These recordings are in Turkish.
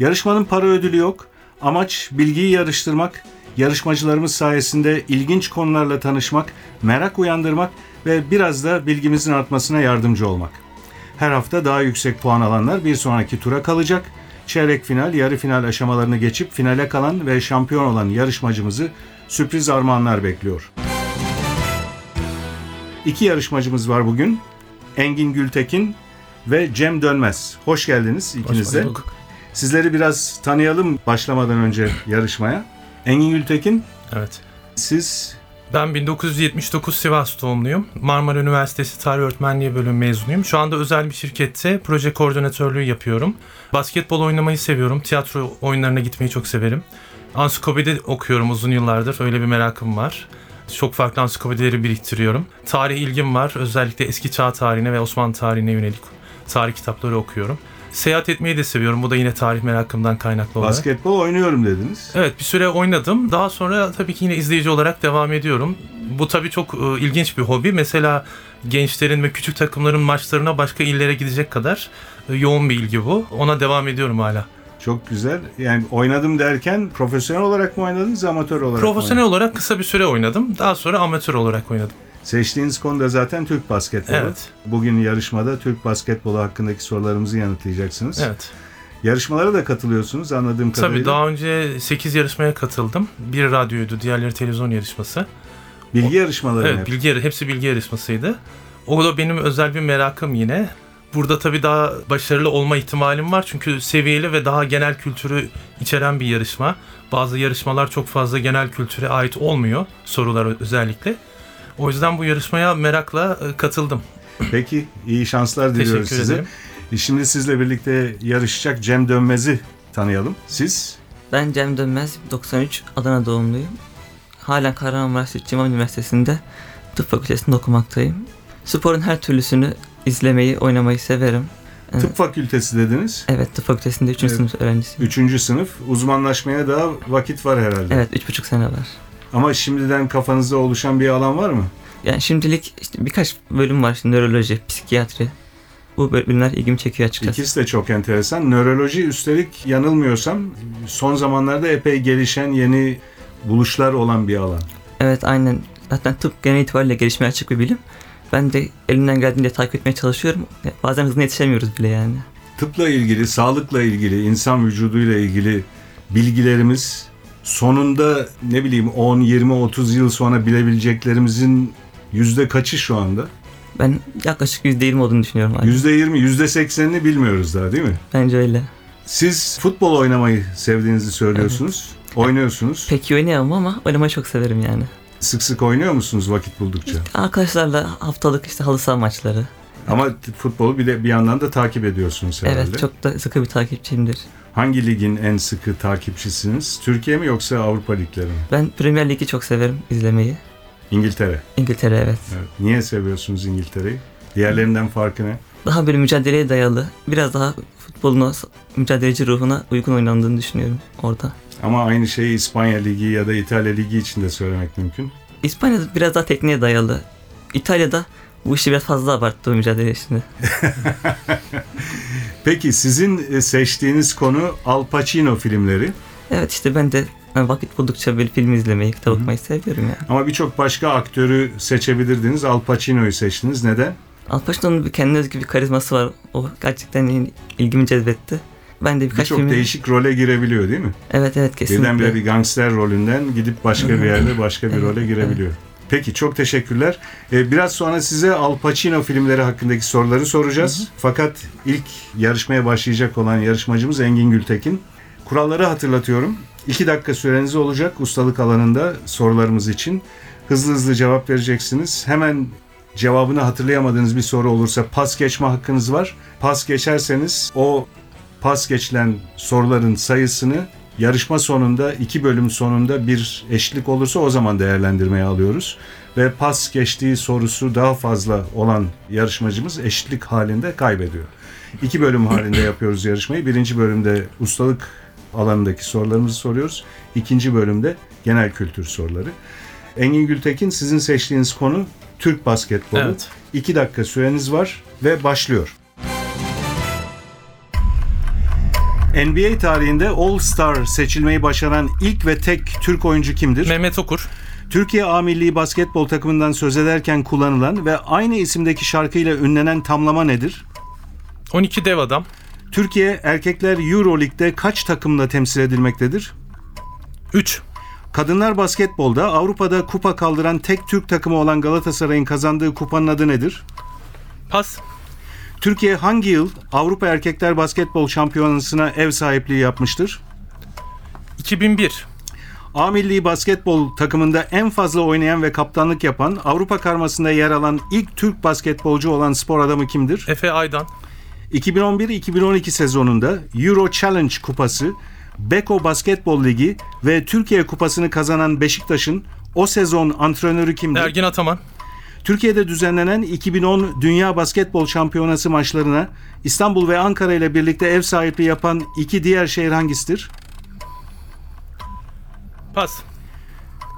Yarışmanın para ödülü yok. Amaç bilgiyi yarıştırmak, yarışmacılarımız sayesinde ilginç konularla tanışmak, merak uyandırmak ve biraz da bilgimizin artmasına yardımcı olmak. Her hafta daha yüksek puan alanlar bir sonraki tura kalacak. Çeyrek final, yarı final aşamalarını geçip finale kalan ve şampiyon olan yarışmacımızı sürpriz armağanlar bekliyor. İki yarışmacımız var bugün. Engin Gültekin ve Cem Dönmez. Hoş geldiniz ikiniz de. Sizleri biraz tanıyalım başlamadan önce yarışmaya. Engin Gültekin, Evet. siz Ben 1979 Sivas doğumluyum. Marmara Üniversitesi Tarih Öğretmenliği bölümü mezunuyum. Şu anda özel bir şirkette proje koordinatörlüğü yapıyorum. Basketbol oynamayı seviyorum. Tiyatro oyunlarına gitmeyi çok severim. Ansiklopedi okuyorum uzun yıllardır. Öyle bir merakım var. Çok farklı ansiklopedileri biriktiriyorum. Tarih ilgim var. Özellikle eski çağ tarihine ve Osmanlı tarihine yönelik tarih kitapları okuyorum. Seyahat etmeyi de seviyorum. Bu da yine tarih merakımdan kaynaklı olarak. basketbol oynuyorum dediniz. Evet bir süre oynadım. Daha sonra tabii ki yine izleyici olarak devam ediyorum. Bu tabii çok e, ilginç bir hobi. Mesela gençlerin ve küçük takımların maçlarına başka illere gidecek kadar e, yoğun bir ilgi bu. Ona devam ediyorum hala. Çok güzel. Yani oynadım derken profesyonel olarak mı oynadınız, amatör olarak mı Profesyonel olarak kısa bir süre oynadım. Daha sonra amatör olarak oynadım. Seçtiğiniz konu da zaten Türk basketbolu. Evet. Bugün yarışmada Türk basketbolu hakkındaki sorularımızı yanıtlayacaksınız. Evet. Yarışmalara da katılıyorsunuz anladığım kadarıyla. Tabii daha önce 8 yarışmaya katıldım. Bir radyoydu, diğerleri televizyon yarışması. Bilgi yarışmaları Evet, hep? bilgi hepsi bilgi yarışmasıydı. O da benim özel bir merakım yine. Burada tabii daha başarılı olma ihtimalim var çünkü seviyeli ve daha genel kültürü içeren bir yarışma. Bazı yarışmalar çok fazla genel kültüre ait olmuyor, sorular özellikle. O yüzden bu yarışmaya merakla e, katıldım. Peki iyi şanslar diliyoruz Teşekkür size. ederim. E Şimdi sizle birlikte yarışacak Cem Dönmez'i tanıyalım. Siz Ben Cem Dönmez, 93 Adana doğumluyum. Halen Kahramanmaraş Süt İmam Üniversitesi'nde tıp fakültesinde okumaktayım. Sporun her türlüsünü izlemeyi, oynamayı severim. Evet. tıp fakültesi dediniz. Evet, tıp fakültesinde 3. Evet. sınıf öğrencisiyim. Üçüncü sınıf. Uzmanlaşmaya daha vakit var herhalde. Evet, 3,5 sene var. Ama şimdiden kafanızda oluşan bir alan var mı? Yani şimdilik işte birkaç bölüm var. İşte nöroloji, psikiyatri. Bu bölümler ilgimi çekiyor açıkçası. İkisi de çok enteresan. Nöroloji üstelik yanılmıyorsam son zamanlarda epey gelişen yeni buluşlar olan bir alan. Evet, aynen. Zaten tıp genel itibariyle gelişmeye açık bir bilim. Ben de elimden geldiğince takip etmeye çalışıyorum. Bazen hızına yetişemiyoruz bile yani. Tıpla ilgili, sağlıkla ilgili, insan vücuduyla ilgili bilgilerimiz sonunda ne bileyim 10, 20, 30 yıl sonra bilebileceklerimizin yüzde kaçı şu anda? Ben yaklaşık %20 olduğunu düşünüyorum. Yüzde 20, yüzde 80'ini bilmiyoruz daha değil mi? Bence öyle. Siz futbol oynamayı sevdiğinizi söylüyorsunuz. Oynuyorsunuz. Pek iyi oynayamam ama oynamayı çok severim yani. Sık sık oynuyor musunuz vakit buldukça? Arkadaşlarla haftalık işte halı saha maçları. Ama futbolu bir de bir yandan da takip ediyorsunuz herhalde. Evet çok da sıkı bir takipçiyimdir. Hangi ligin en sıkı takipçisiniz? Türkiye mi yoksa Avrupa ligleri mi? Ben Premier Lig'i çok severim izlemeyi. İngiltere. İngiltere evet. Evet. Niye seviyorsunuz İngiltere'yi? Diğerlerinden farkı ne? Daha böyle mücadeleye dayalı. Biraz daha futboluna, mücadeleci ruhuna uygun oynandığını düşünüyorum orada. Ama aynı şeyi İspanya Ligi ya da İtalya Ligi için de söylemek mümkün. İspanya'da biraz daha tekniğe dayalı. İtalya'da bu işi biraz fazla abarttı o mücadele işini. Peki sizin e, seçtiğiniz konu Al Pacino filmleri. Evet işte ben de vakit buldukça böyle film izlemeyi, kitap okumayı seviyorum yani. Ama birçok başka aktörü seçebilirdiniz. Al Pacino'yu seçtiniz. Neden? Al Pacino'nun bir kendine özgü bir karizması var. O gerçekten ilgimi cezbetti. Ben de birkaç Birçok filmi... değişik role girebiliyor değil mi? Evet evet kesinlikle. Birdenbire bir gangster rolünden gidip başka bir yerde başka bir Evet, role girebiliyor. Peki çok teşekkürler. Ee, biraz sonra size Al Pacino filmleri hakkındaki soruları soracağız. Fakat ilk yarışmaya başlayacak olan yarışmacımız Engin Gültekin. Kuralları hatırlatıyorum. 2 dakika süreniz olacak ustalık alanında sorularımız için. Hızlı hızlı cevap vereceksiniz. Hemen cevabını hatırlayamadığınız bir soru olursa pas geçme hakkınız var. Pas geçerseniz o pas geçilen soruların sayısını yarışma sonunda iki bölüm sonunda bir eşitlik olursa o zaman değerlendirmeye alıyoruz. Ve pas geçtiği sorusu daha fazla olan yarışmacımız eşitlik halinde kaybediyor. İki bölüm halinde yapıyoruz yarışmayı. Birinci bölümde ustalık alanındaki sorularımızı soruyoruz. İkinci bölümde genel kültür soruları. Engin Gültekin sizin seçtiğiniz konu Türk basketbolu. Evet. İki dakika süreniz var ve başlıyor. NBA tarihinde All-Star seçilmeyi başaran ilk ve tek Türk oyuncu kimdir? Mehmet Okur. Türkiye A Milli Basketbol takımından söz ederken kullanılan ve aynı isimdeki şarkıyla ünlenen tamlama nedir? 12 dev adam. Türkiye erkekler Euro Lig'de kaç takımla temsil edilmektedir? 3. Kadınlar basketbolda Avrupa'da kupa kaldıran tek Türk takımı olan Galatasaray'ın kazandığı kupanın adı nedir? Pas. Türkiye hangi yıl Avrupa Erkekler Basketbol Şampiyonası'na ev sahipliği yapmıştır? 2001. A Milli Basketbol takımında en fazla oynayan ve kaptanlık yapan, Avrupa karmasında yer alan ilk Türk basketbolcu olan spor adamı kimdir? Efe Aydan. 2011-2012 sezonunda Euro Challenge Kupası, Beko Basketbol Ligi ve Türkiye Kupası'nı kazanan Beşiktaş'ın o sezon antrenörü kimdir? Ergin Ataman. Türkiye'de düzenlenen 2010 Dünya Basketbol Şampiyonası maçlarına İstanbul ve Ankara ile birlikte ev sahipliği yapan iki diğer şehir hangisidir? Pas.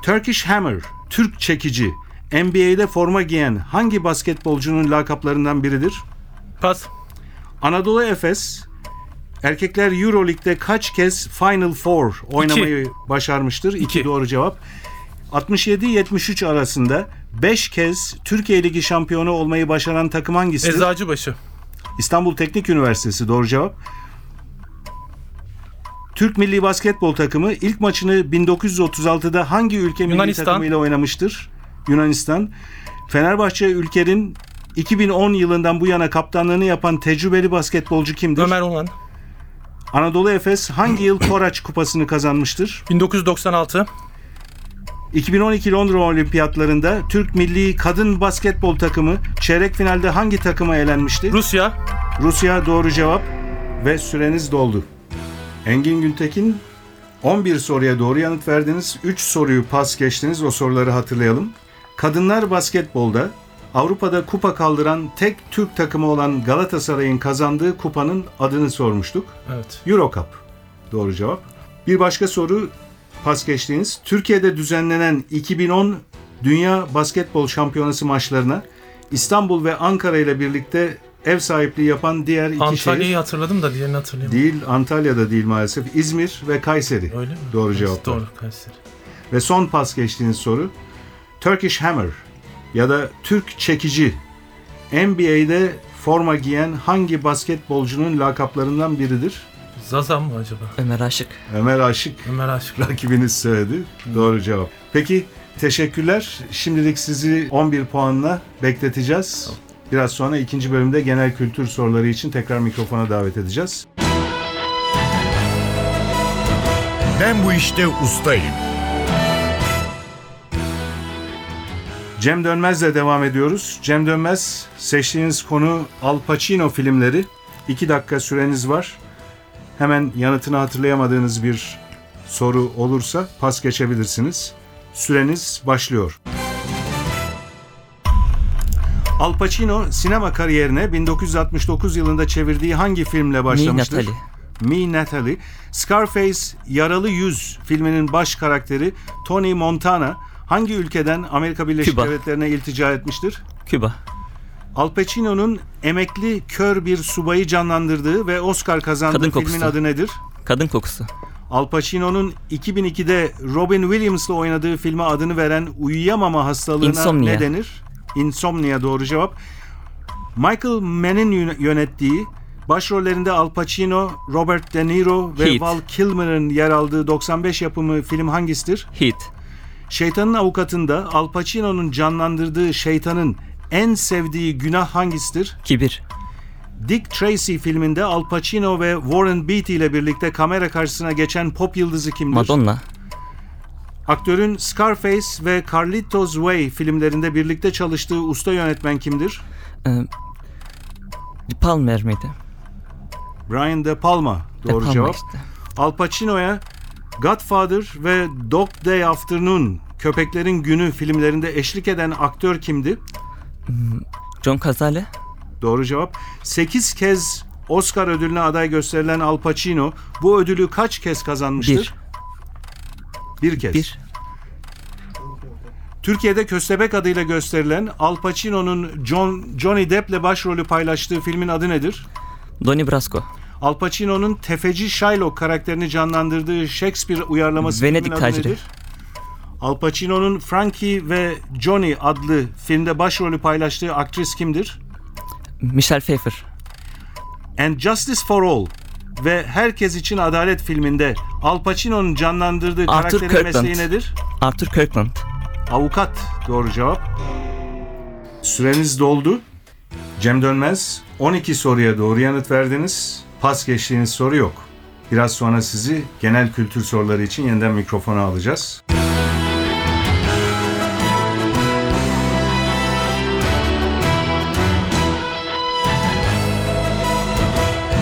Turkish Hammer, Türk çekici, NBA'de forma giyen hangi basketbolcunun lakaplarından biridir? Pas. Anadolu Efes, erkekler Euro Lig'de kaç kez Final Four oynamayı başarmıştır? İki. İki. doğru cevap. 67-73 arasında 5 kez Türkiye Ligi şampiyonu olmayı başaran takım hangisidir? Eczacıbaşı. İstanbul Teknik Üniversitesi doğru cevap. Türk Milli Basketbol takımı ilk maçını 1936'da hangi ülke milli Yunanistan. takımıyla oynamıştır? Yunanistan. Fenerbahçe ülkenin 2010 yılından bu yana kaptanlığını yapan tecrübeli basketbolcu kimdir? Ömer Onan. Anadolu Efes hangi yıl Koraç Kupası'nı kazanmıştır? 1996. 2012 Londra Olimpiyatlarında Türk Milli Kadın Basketbol takımı çeyrek finalde hangi takıma elenmişti? Rusya. Rusya doğru cevap ve süreniz doldu. Engin Güntekin 11 soruya doğru yanıt verdiniz. 3 soruyu pas geçtiniz. O soruları hatırlayalım. Kadınlar basketbolda Avrupa'da kupa kaldıran tek Türk takımı olan Galatasaray'ın kazandığı kupanın adını sormuştuk. Evet. Eurocup. Doğru cevap. Bir başka soru pas geçtiğiniz. Türkiye'de düzenlenen 2010 Dünya Basketbol Şampiyonası maçlarına İstanbul ve Ankara ile birlikte ev sahipliği yapan diğer iki Antalya'yı şehir hatırladım da diğerini hatırlayamadım. değil Antalya'da değil maalesef İzmir ve Kayseri. Öyle mi? Doğru cevap. Doğru. Kayseri. Ve son pas geçtiğiniz soru Turkish Hammer ya da Türk çekici NBA'de forma giyen hangi basketbolcunun lakaplarından biridir? Zazam mı acaba? Ömer Aşık. Ömer Aşık Ömer Aşık. rakibiniz söyledi. Doğru cevap. Peki teşekkürler. Şimdilik sizi 11 puanla bekleteceğiz. Biraz sonra ikinci bölümde genel kültür soruları için tekrar mikrofona davet edeceğiz. Ben bu işte ustayım. Cem Dönmez'le devam ediyoruz. Cem Dönmez seçtiğiniz konu Al Pacino filmleri. 2 dakika süreniz var. Hemen yanıtını hatırlayamadığınız bir soru olursa pas geçebilirsiniz. Süreniz başlıyor. Al Pacino sinema kariyerine 1969 yılında çevirdiği hangi filmle Mi başlamıştır? Natalie. Me Natalie. Scarface Yaralı Yüz filminin baş karakteri Tony Montana hangi ülkeden Amerika Birleşik Küba. Devletleri'ne iltica etmiştir? Küba. Al Pacino'nun emekli kör bir subayı canlandırdığı ve Oscar kazandığı Kadın filmin Kokusu. adı nedir? Kadın kokusu. Al Pacino'nun 2002'de Robin Williams'la oynadığı filme adını veren uyuyamama hastalığına Insomnia. ne denir? Insomnia doğru cevap. Michael Mann'in yö- yönettiği başrollerinde Al Pacino, Robert De Niro ve Heat. Val Kilmer'ın yer aldığı 95 yapımı film hangisidir? Heat. Şeytanın Avukatı'nda Al Pacino'nun canlandırdığı şeytanın en sevdiği günah hangisidir? Kibir. Dick Tracy filminde Al Pacino ve Warren Beatty ile birlikte kamera karşısına geçen pop yıldızı kimdir? Madonna. Aktörün Scarface ve Carlitos Way filmlerinde birlikte çalıştığı usta yönetmen kimdir? Ee, Palmer miydi? Brian De Palma doğru Yapamam cevap. işte. Al Pacino'ya Godfather ve Dog Day Afternoon Köpeklerin Günü filmlerinde eşlik eden aktör kimdi? John Cazale. Doğru cevap. 8 kez Oscar ödülüne aday gösterilen Al Pacino bu ödülü kaç kez kazanmıştır? Bir. Bir kez. Bir. Türkiye'de Köstebek adıyla gösterilen Al Pacino'nun John, Johnny Depp'le başrolü paylaştığı filmin adı nedir? Donnie Brasco. Al Pacino'nun tefeci Shylock karakterini canlandırdığı Shakespeare uyarlaması Venedik filmin adı Taciri. nedir? Al Pacino'nun Frankie ve Johnny adlı filmde başrolü paylaştığı aktris kimdir? Michelle Pfeiffer. And Justice for All ve Herkes için Adalet filminde Al Pacino'nun canlandırdığı Arthur karakterin Kirkland. mesleği nedir? Arthur Kirkland. Avukat doğru cevap. Süreniz doldu. Cem Dönmez 12 soruya doğru yanıt verdiniz. Pas geçtiğiniz soru yok. Biraz sonra sizi genel kültür soruları için yeniden mikrofona alacağız.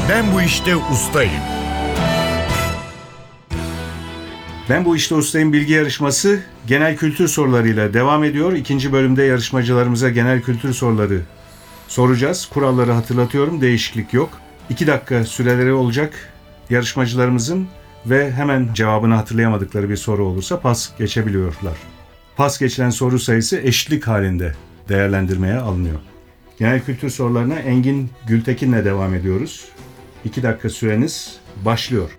Ben bu işte ustayım. Ben bu işte ustayım bilgi yarışması genel kültür sorularıyla devam ediyor. İkinci bölümde yarışmacılarımıza genel kültür soruları soracağız. Kuralları hatırlatıyorum. Değişiklik yok. 2 dakika süreleri olacak yarışmacılarımızın ve hemen cevabını hatırlayamadıkları bir soru olursa pas geçebiliyorlar. Pas geçilen soru sayısı eşitlik halinde değerlendirmeye alınıyor. Genel kültür sorularına Engin Gültekin'le devam ediyoruz. 2 dakika süreniz başlıyor.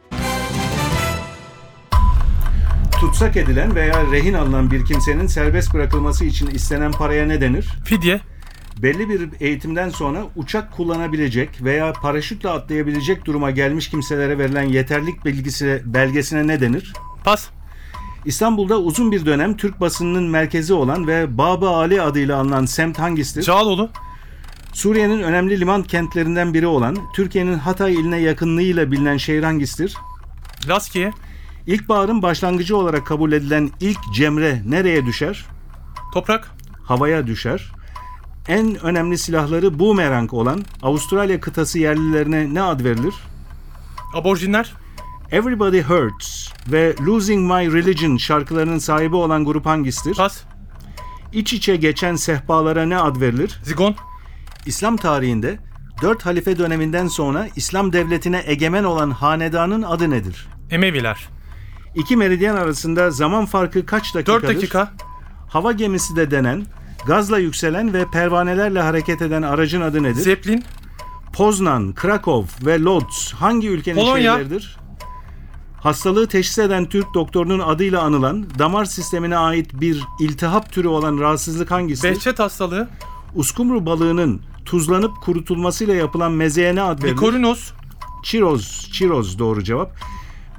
Tutsak edilen veya rehin alınan bir kimsenin serbest bırakılması için istenen paraya ne denir? Fidye. Belli bir eğitimden sonra uçak kullanabilecek veya paraşütle atlayabilecek duruma gelmiş kimselere verilen yeterlik bilgisi belgesine ne denir? Pas. İstanbul'da uzun bir dönem Türk basınının merkezi olan ve Baba Ali adıyla anılan semt hangisidir? Çağaloğlu. Suriye'nin önemli liman kentlerinden biri olan, Türkiye'nin Hatay iline yakınlığıyla bilinen şehir hangisidir? Laskiye. İlkbaharın başlangıcı olarak kabul edilen ilk cemre nereye düşer? Toprak. havaya düşer. En önemli silahları boomerang olan Avustralya kıtası yerlilerine ne ad verilir? Aborjinler. Everybody Hurts ve Losing My Religion şarkılarının sahibi olan grup hangisidir? Pas. İç içe geçen sehpalara ne ad verilir? Zigon. İslam tarihinde dört halife döneminden sonra İslam devletine egemen olan hanedanın adı nedir? Emeviler. İki meridyen arasında zaman farkı kaç 4 dakikadır? dakika. Hava gemisi de denen, gazla yükselen ve pervanelerle hareket eden aracın adı nedir? Zeppelin. Poznan, Krakow ve Lodz hangi ülkenin Polonya. şehirleridir? Hastalığı teşhis eden Türk doktorunun adıyla anılan, damar sistemine ait bir iltihap türü olan rahatsızlık hangisidir? Behçet hastalığı. Uskumru balığının tuzlanıp kurutulmasıyla yapılan mezeye ne ad verilir? Vikorinos. Çiroz, çiroz doğru cevap.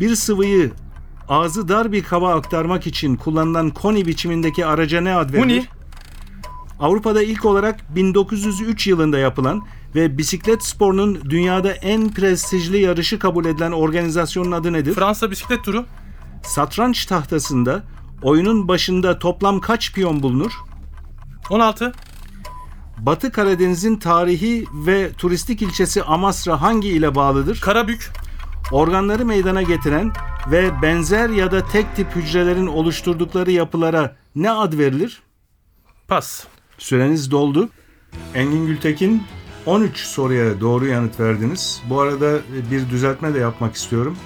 Bir sıvıyı ağzı dar bir kaba aktarmak için kullanılan koni biçimindeki araca ne ad verilir? Huni. Avrupa'da ilk olarak 1903 yılında yapılan ve bisiklet sporunun dünyada en prestijli yarışı kabul edilen organizasyonun adı nedir? Fransa bisiklet turu. Satranç tahtasında oyunun başında toplam kaç piyon bulunur? 16. Batı Karadeniz'in tarihi ve turistik ilçesi Amasra hangi ile bağlıdır? Karabük. Organları meydana getiren ve benzer ya da tek tip hücrelerin oluşturdukları yapılara ne ad verilir? Pas. Süreniz doldu. Engin Gültekin 13 soruya doğru yanıt verdiniz. Bu arada bir düzeltme de yapmak istiyorum.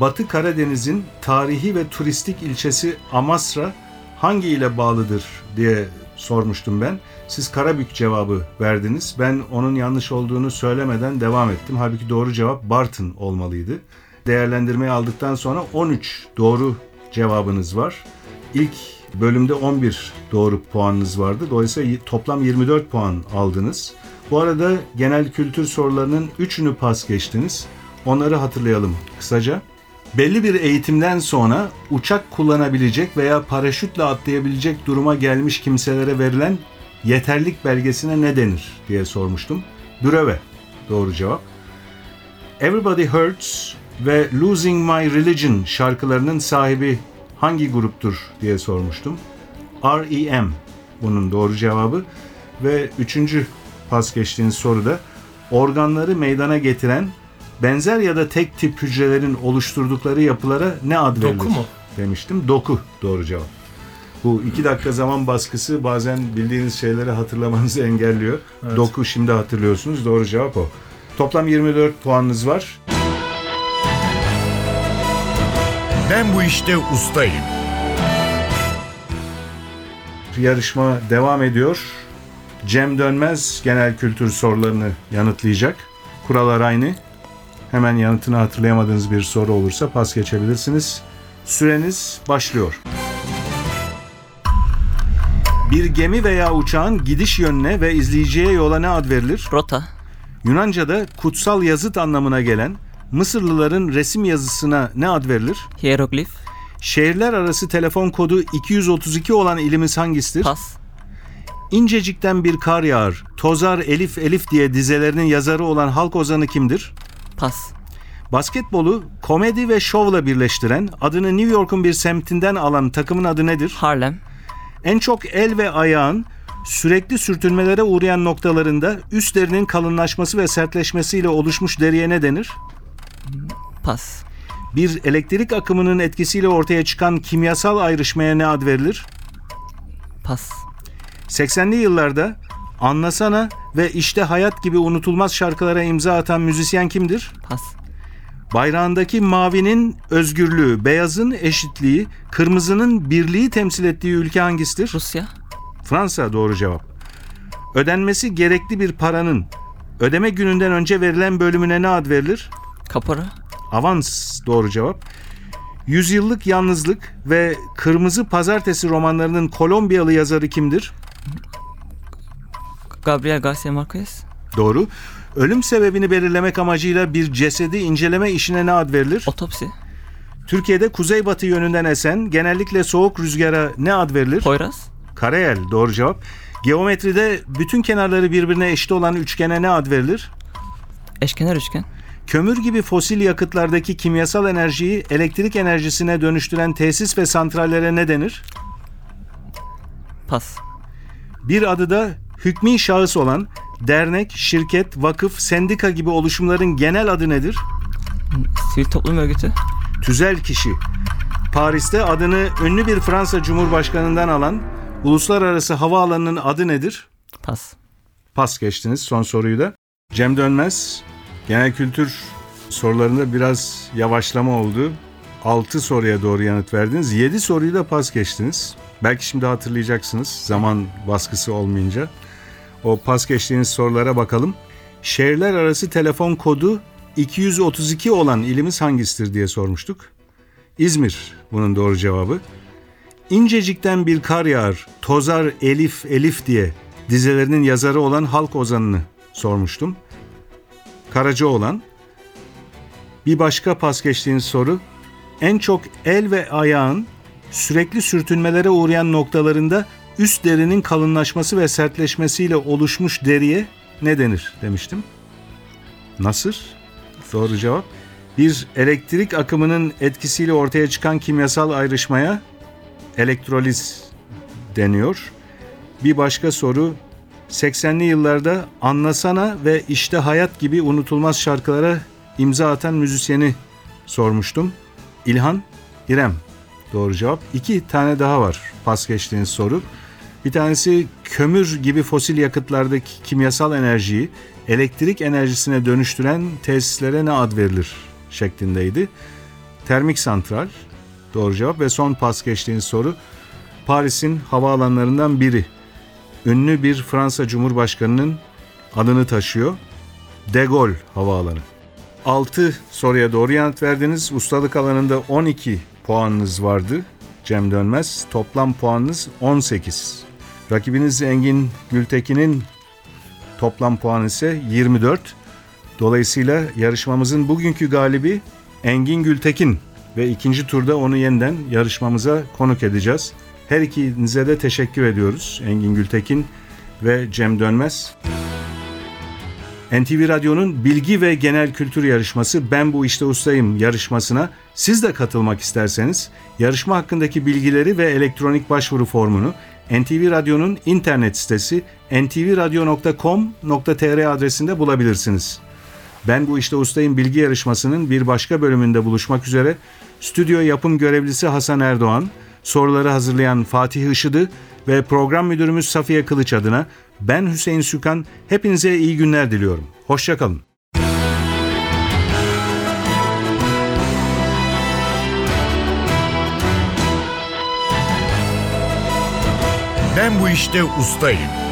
Batı Karadeniz'in tarihi ve turistik ilçesi Amasra hangi ile bağlıdır diye sormuştum ben. Siz Karabük cevabı verdiniz. Ben onun yanlış olduğunu söylemeden devam ettim. Halbuki doğru cevap Bartın olmalıydı. Değerlendirmeyi aldıktan sonra 13 doğru cevabınız var. İlk bölümde 11 doğru puanınız vardı. Dolayısıyla toplam 24 puan aldınız. Bu arada genel kültür sorularının 3'ünü pas geçtiniz. Onları hatırlayalım kısaca. Belli bir eğitimden sonra uçak kullanabilecek veya paraşütle atlayabilecek duruma gelmiş kimselere verilen yeterlik belgesine ne denir diye sormuştum. Breve doğru cevap. Everybody Hurts ve Losing My Religion şarkılarının sahibi hangi gruptur diye sormuştum. R.E.M. bunun doğru cevabı ve üçüncü pas geçtiğiniz soruda organları meydana getiren benzer ya da tek tip hücrelerin oluşturdukları yapılara ne ad verilir? Doku mu? Demiştim. Doku doğru cevap. Bu iki dakika zaman baskısı bazen bildiğiniz şeyleri hatırlamanızı engelliyor. Evet. Doku şimdi hatırlıyorsunuz. Doğru cevap o. Toplam 24 puanınız var. Ben bu işte ustayım. Yarışma devam ediyor. Cem Dönmez genel kültür sorularını yanıtlayacak. Kurallar aynı. Hemen yanıtını hatırlayamadığınız bir soru olursa pas geçebilirsiniz. Süreniz başlıyor. Bir gemi veya uçağın gidiş yönüne ve izleyiciye yola ne ad verilir? Rota. Yunanca'da kutsal yazıt anlamına gelen Mısırlıların resim yazısına ne ad verilir? Hieroglif. Şehirler arası telefon kodu 232 olan ilimiz hangisidir? Pas. İncecikten bir kar yağar, tozar elif elif diye dizelerinin yazarı olan halk ozanı kimdir? Pas. Basketbolu komedi ve şovla birleştiren, adını New York'un bir semtinden alan takımın adı nedir? Harlem. En çok el ve ayağın sürekli sürtünmelere uğrayan noktalarında üstlerinin kalınlaşması ve sertleşmesiyle oluşmuş deriye ne denir? Pas. Bir elektrik akımının etkisiyle ortaya çıkan kimyasal ayrışmaya ne ad verilir? Pas. 80'li yıllarda Anlasana ve İşte Hayat gibi unutulmaz şarkılara imza atan müzisyen kimdir? Pas. Bayrağındaki mavinin özgürlüğü, beyazın eşitliği, kırmızının birliği temsil ettiği ülke hangisidir? Rusya. Fransa doğru cevap. Ödenmesi gerekli bir paranın ödeme gününden önce verilen bölümüne ne ad verilir? Kapora. Avans doğru cevap. Yüzyıllık Yalnızlık ve Kırmızı Pazartesi romanlarının Kolombiyalı yazarı kimdir? Gabriel Garcia Marquez. Doğru. Ölüm sebebini belirlemek amacıyla bir cesedi inceleme işine ne ad verilir? Otopsi. Türkiye'de kuzeybatı yönünden esen genellikle soğuk rüzgara ne ad verilir? Poyraz. Karayel doğru cevap. Geometride bütün kenarları birbirine eşit olan üçgene ne ad verilir? Eşkenar üçgen. Kömür gibi fosil yakıtlardaki kimyasal enerjiyi elektrik enerjisine dönüştüren tesis ve santrallere ne denir? Pas. Bir adı da hükmü şahıs olan dernek, şirket, vakıf, sendika gibi oluşumların genel adı nedir? Sivil toplum örgütü. Tüzel kişi. Paris'te adını ünlü bir Fransa Cumhurbaşkanı'ndan alan uluslararası havaalanının adı nedir? Pas. Pas geçtiniz son soruyu da. Cem Dönmez genel kültür sorularında biraz yavaşlama oldu. 6 soruya doğru yanıt verdiniz. 7 soruyu da pas geçtiniz. Belki şimdi hatırlayacaksınız zaman baskısı olmayınca. O pas geçtiğiniz sorulara bakalım. Şehirler arası telefon kodu 232 olan ilimiz hangisidir diye sormuştuk. İzmir bunun doğru cevabı. İncecikten bir kar yağar, tozar elif elif diye dizelerinin yazarı olan halk ozanını sormuştum. Karacaoğlan. Bir başka pas geçtiğiniz soru. En çok el ve ayağın sürekli sürtünmelere uğrayan noktalarında üst derinin kalınlaşması ve sertleşmesiyle oluşmuş deriye ne denir demiştim. Nasır. Doğru cevap. Bir elektrik akımının etkisiyle ortaya çıkan kimyasal ayrışmaya elektroliz deniyor. Bir başka soru 80'li yıllarda Anlasana ve İşte Hayat gibi unutulmaz şarkılara imza atan müzisyeni sormuştum. İlhan İrem. Doğru cevap. İki tane daha var pas geçtiğiniz soru. Bir tanesi kömür gibi fosil yakıtlardaki kimyasal enerjiyi elektrik enerjisine dönüştüren tesislere ne ad verilir şeklindeydi. Termik santral. Doğru cevap ve son pas geçtiğiniz soru Paris'in havaalanlarından biri. Ünlü bir Fransa Cumhurbaşkanı'nın adını taşıyor. De Gaulle Havaalanı. 6 soruya doğru yanıt verdiniz. Ustalık alanında 12 puanınız vardı. Cem Dönmez. Toplam puanınız 18. Rakibiniz Engin Gültekin'in toplam puanı ise 24. Dolayısıyla yarışmamızın bugünkü galibi Engin Gültekin ve ikinci turda onu yeniden yarışmamıza konuk edeceğiz. Her ikinize de teşekkür ediyoruz. Engin Gültekin ve Cem Dönmez. NTV Radyo'nun bilgi ve genel kültür yarışması Ben Bu İşte Ustayım yarışmasına siz de katılmak isterseniz yarışma hakkındaki bilgileri ve elektronik başvuru formunu NTV Radyo'nun internet sitesi ntvradio.com.tr adresinde bulabilirsiniz. Ben bu işte ustayım bilgi yarışmasının bir başka bölümünde buluşmak üzere. Stüdyo yapım görevlisi Hasan Erdoğan, soruları hazırlayan Fatih Işıdı ve program müdürümüz Safiye Kılıç adına ben Hüseyin Sükan hepinize iyi günler diliyorum. Hoşçakalın. Ben bu işte ustayım.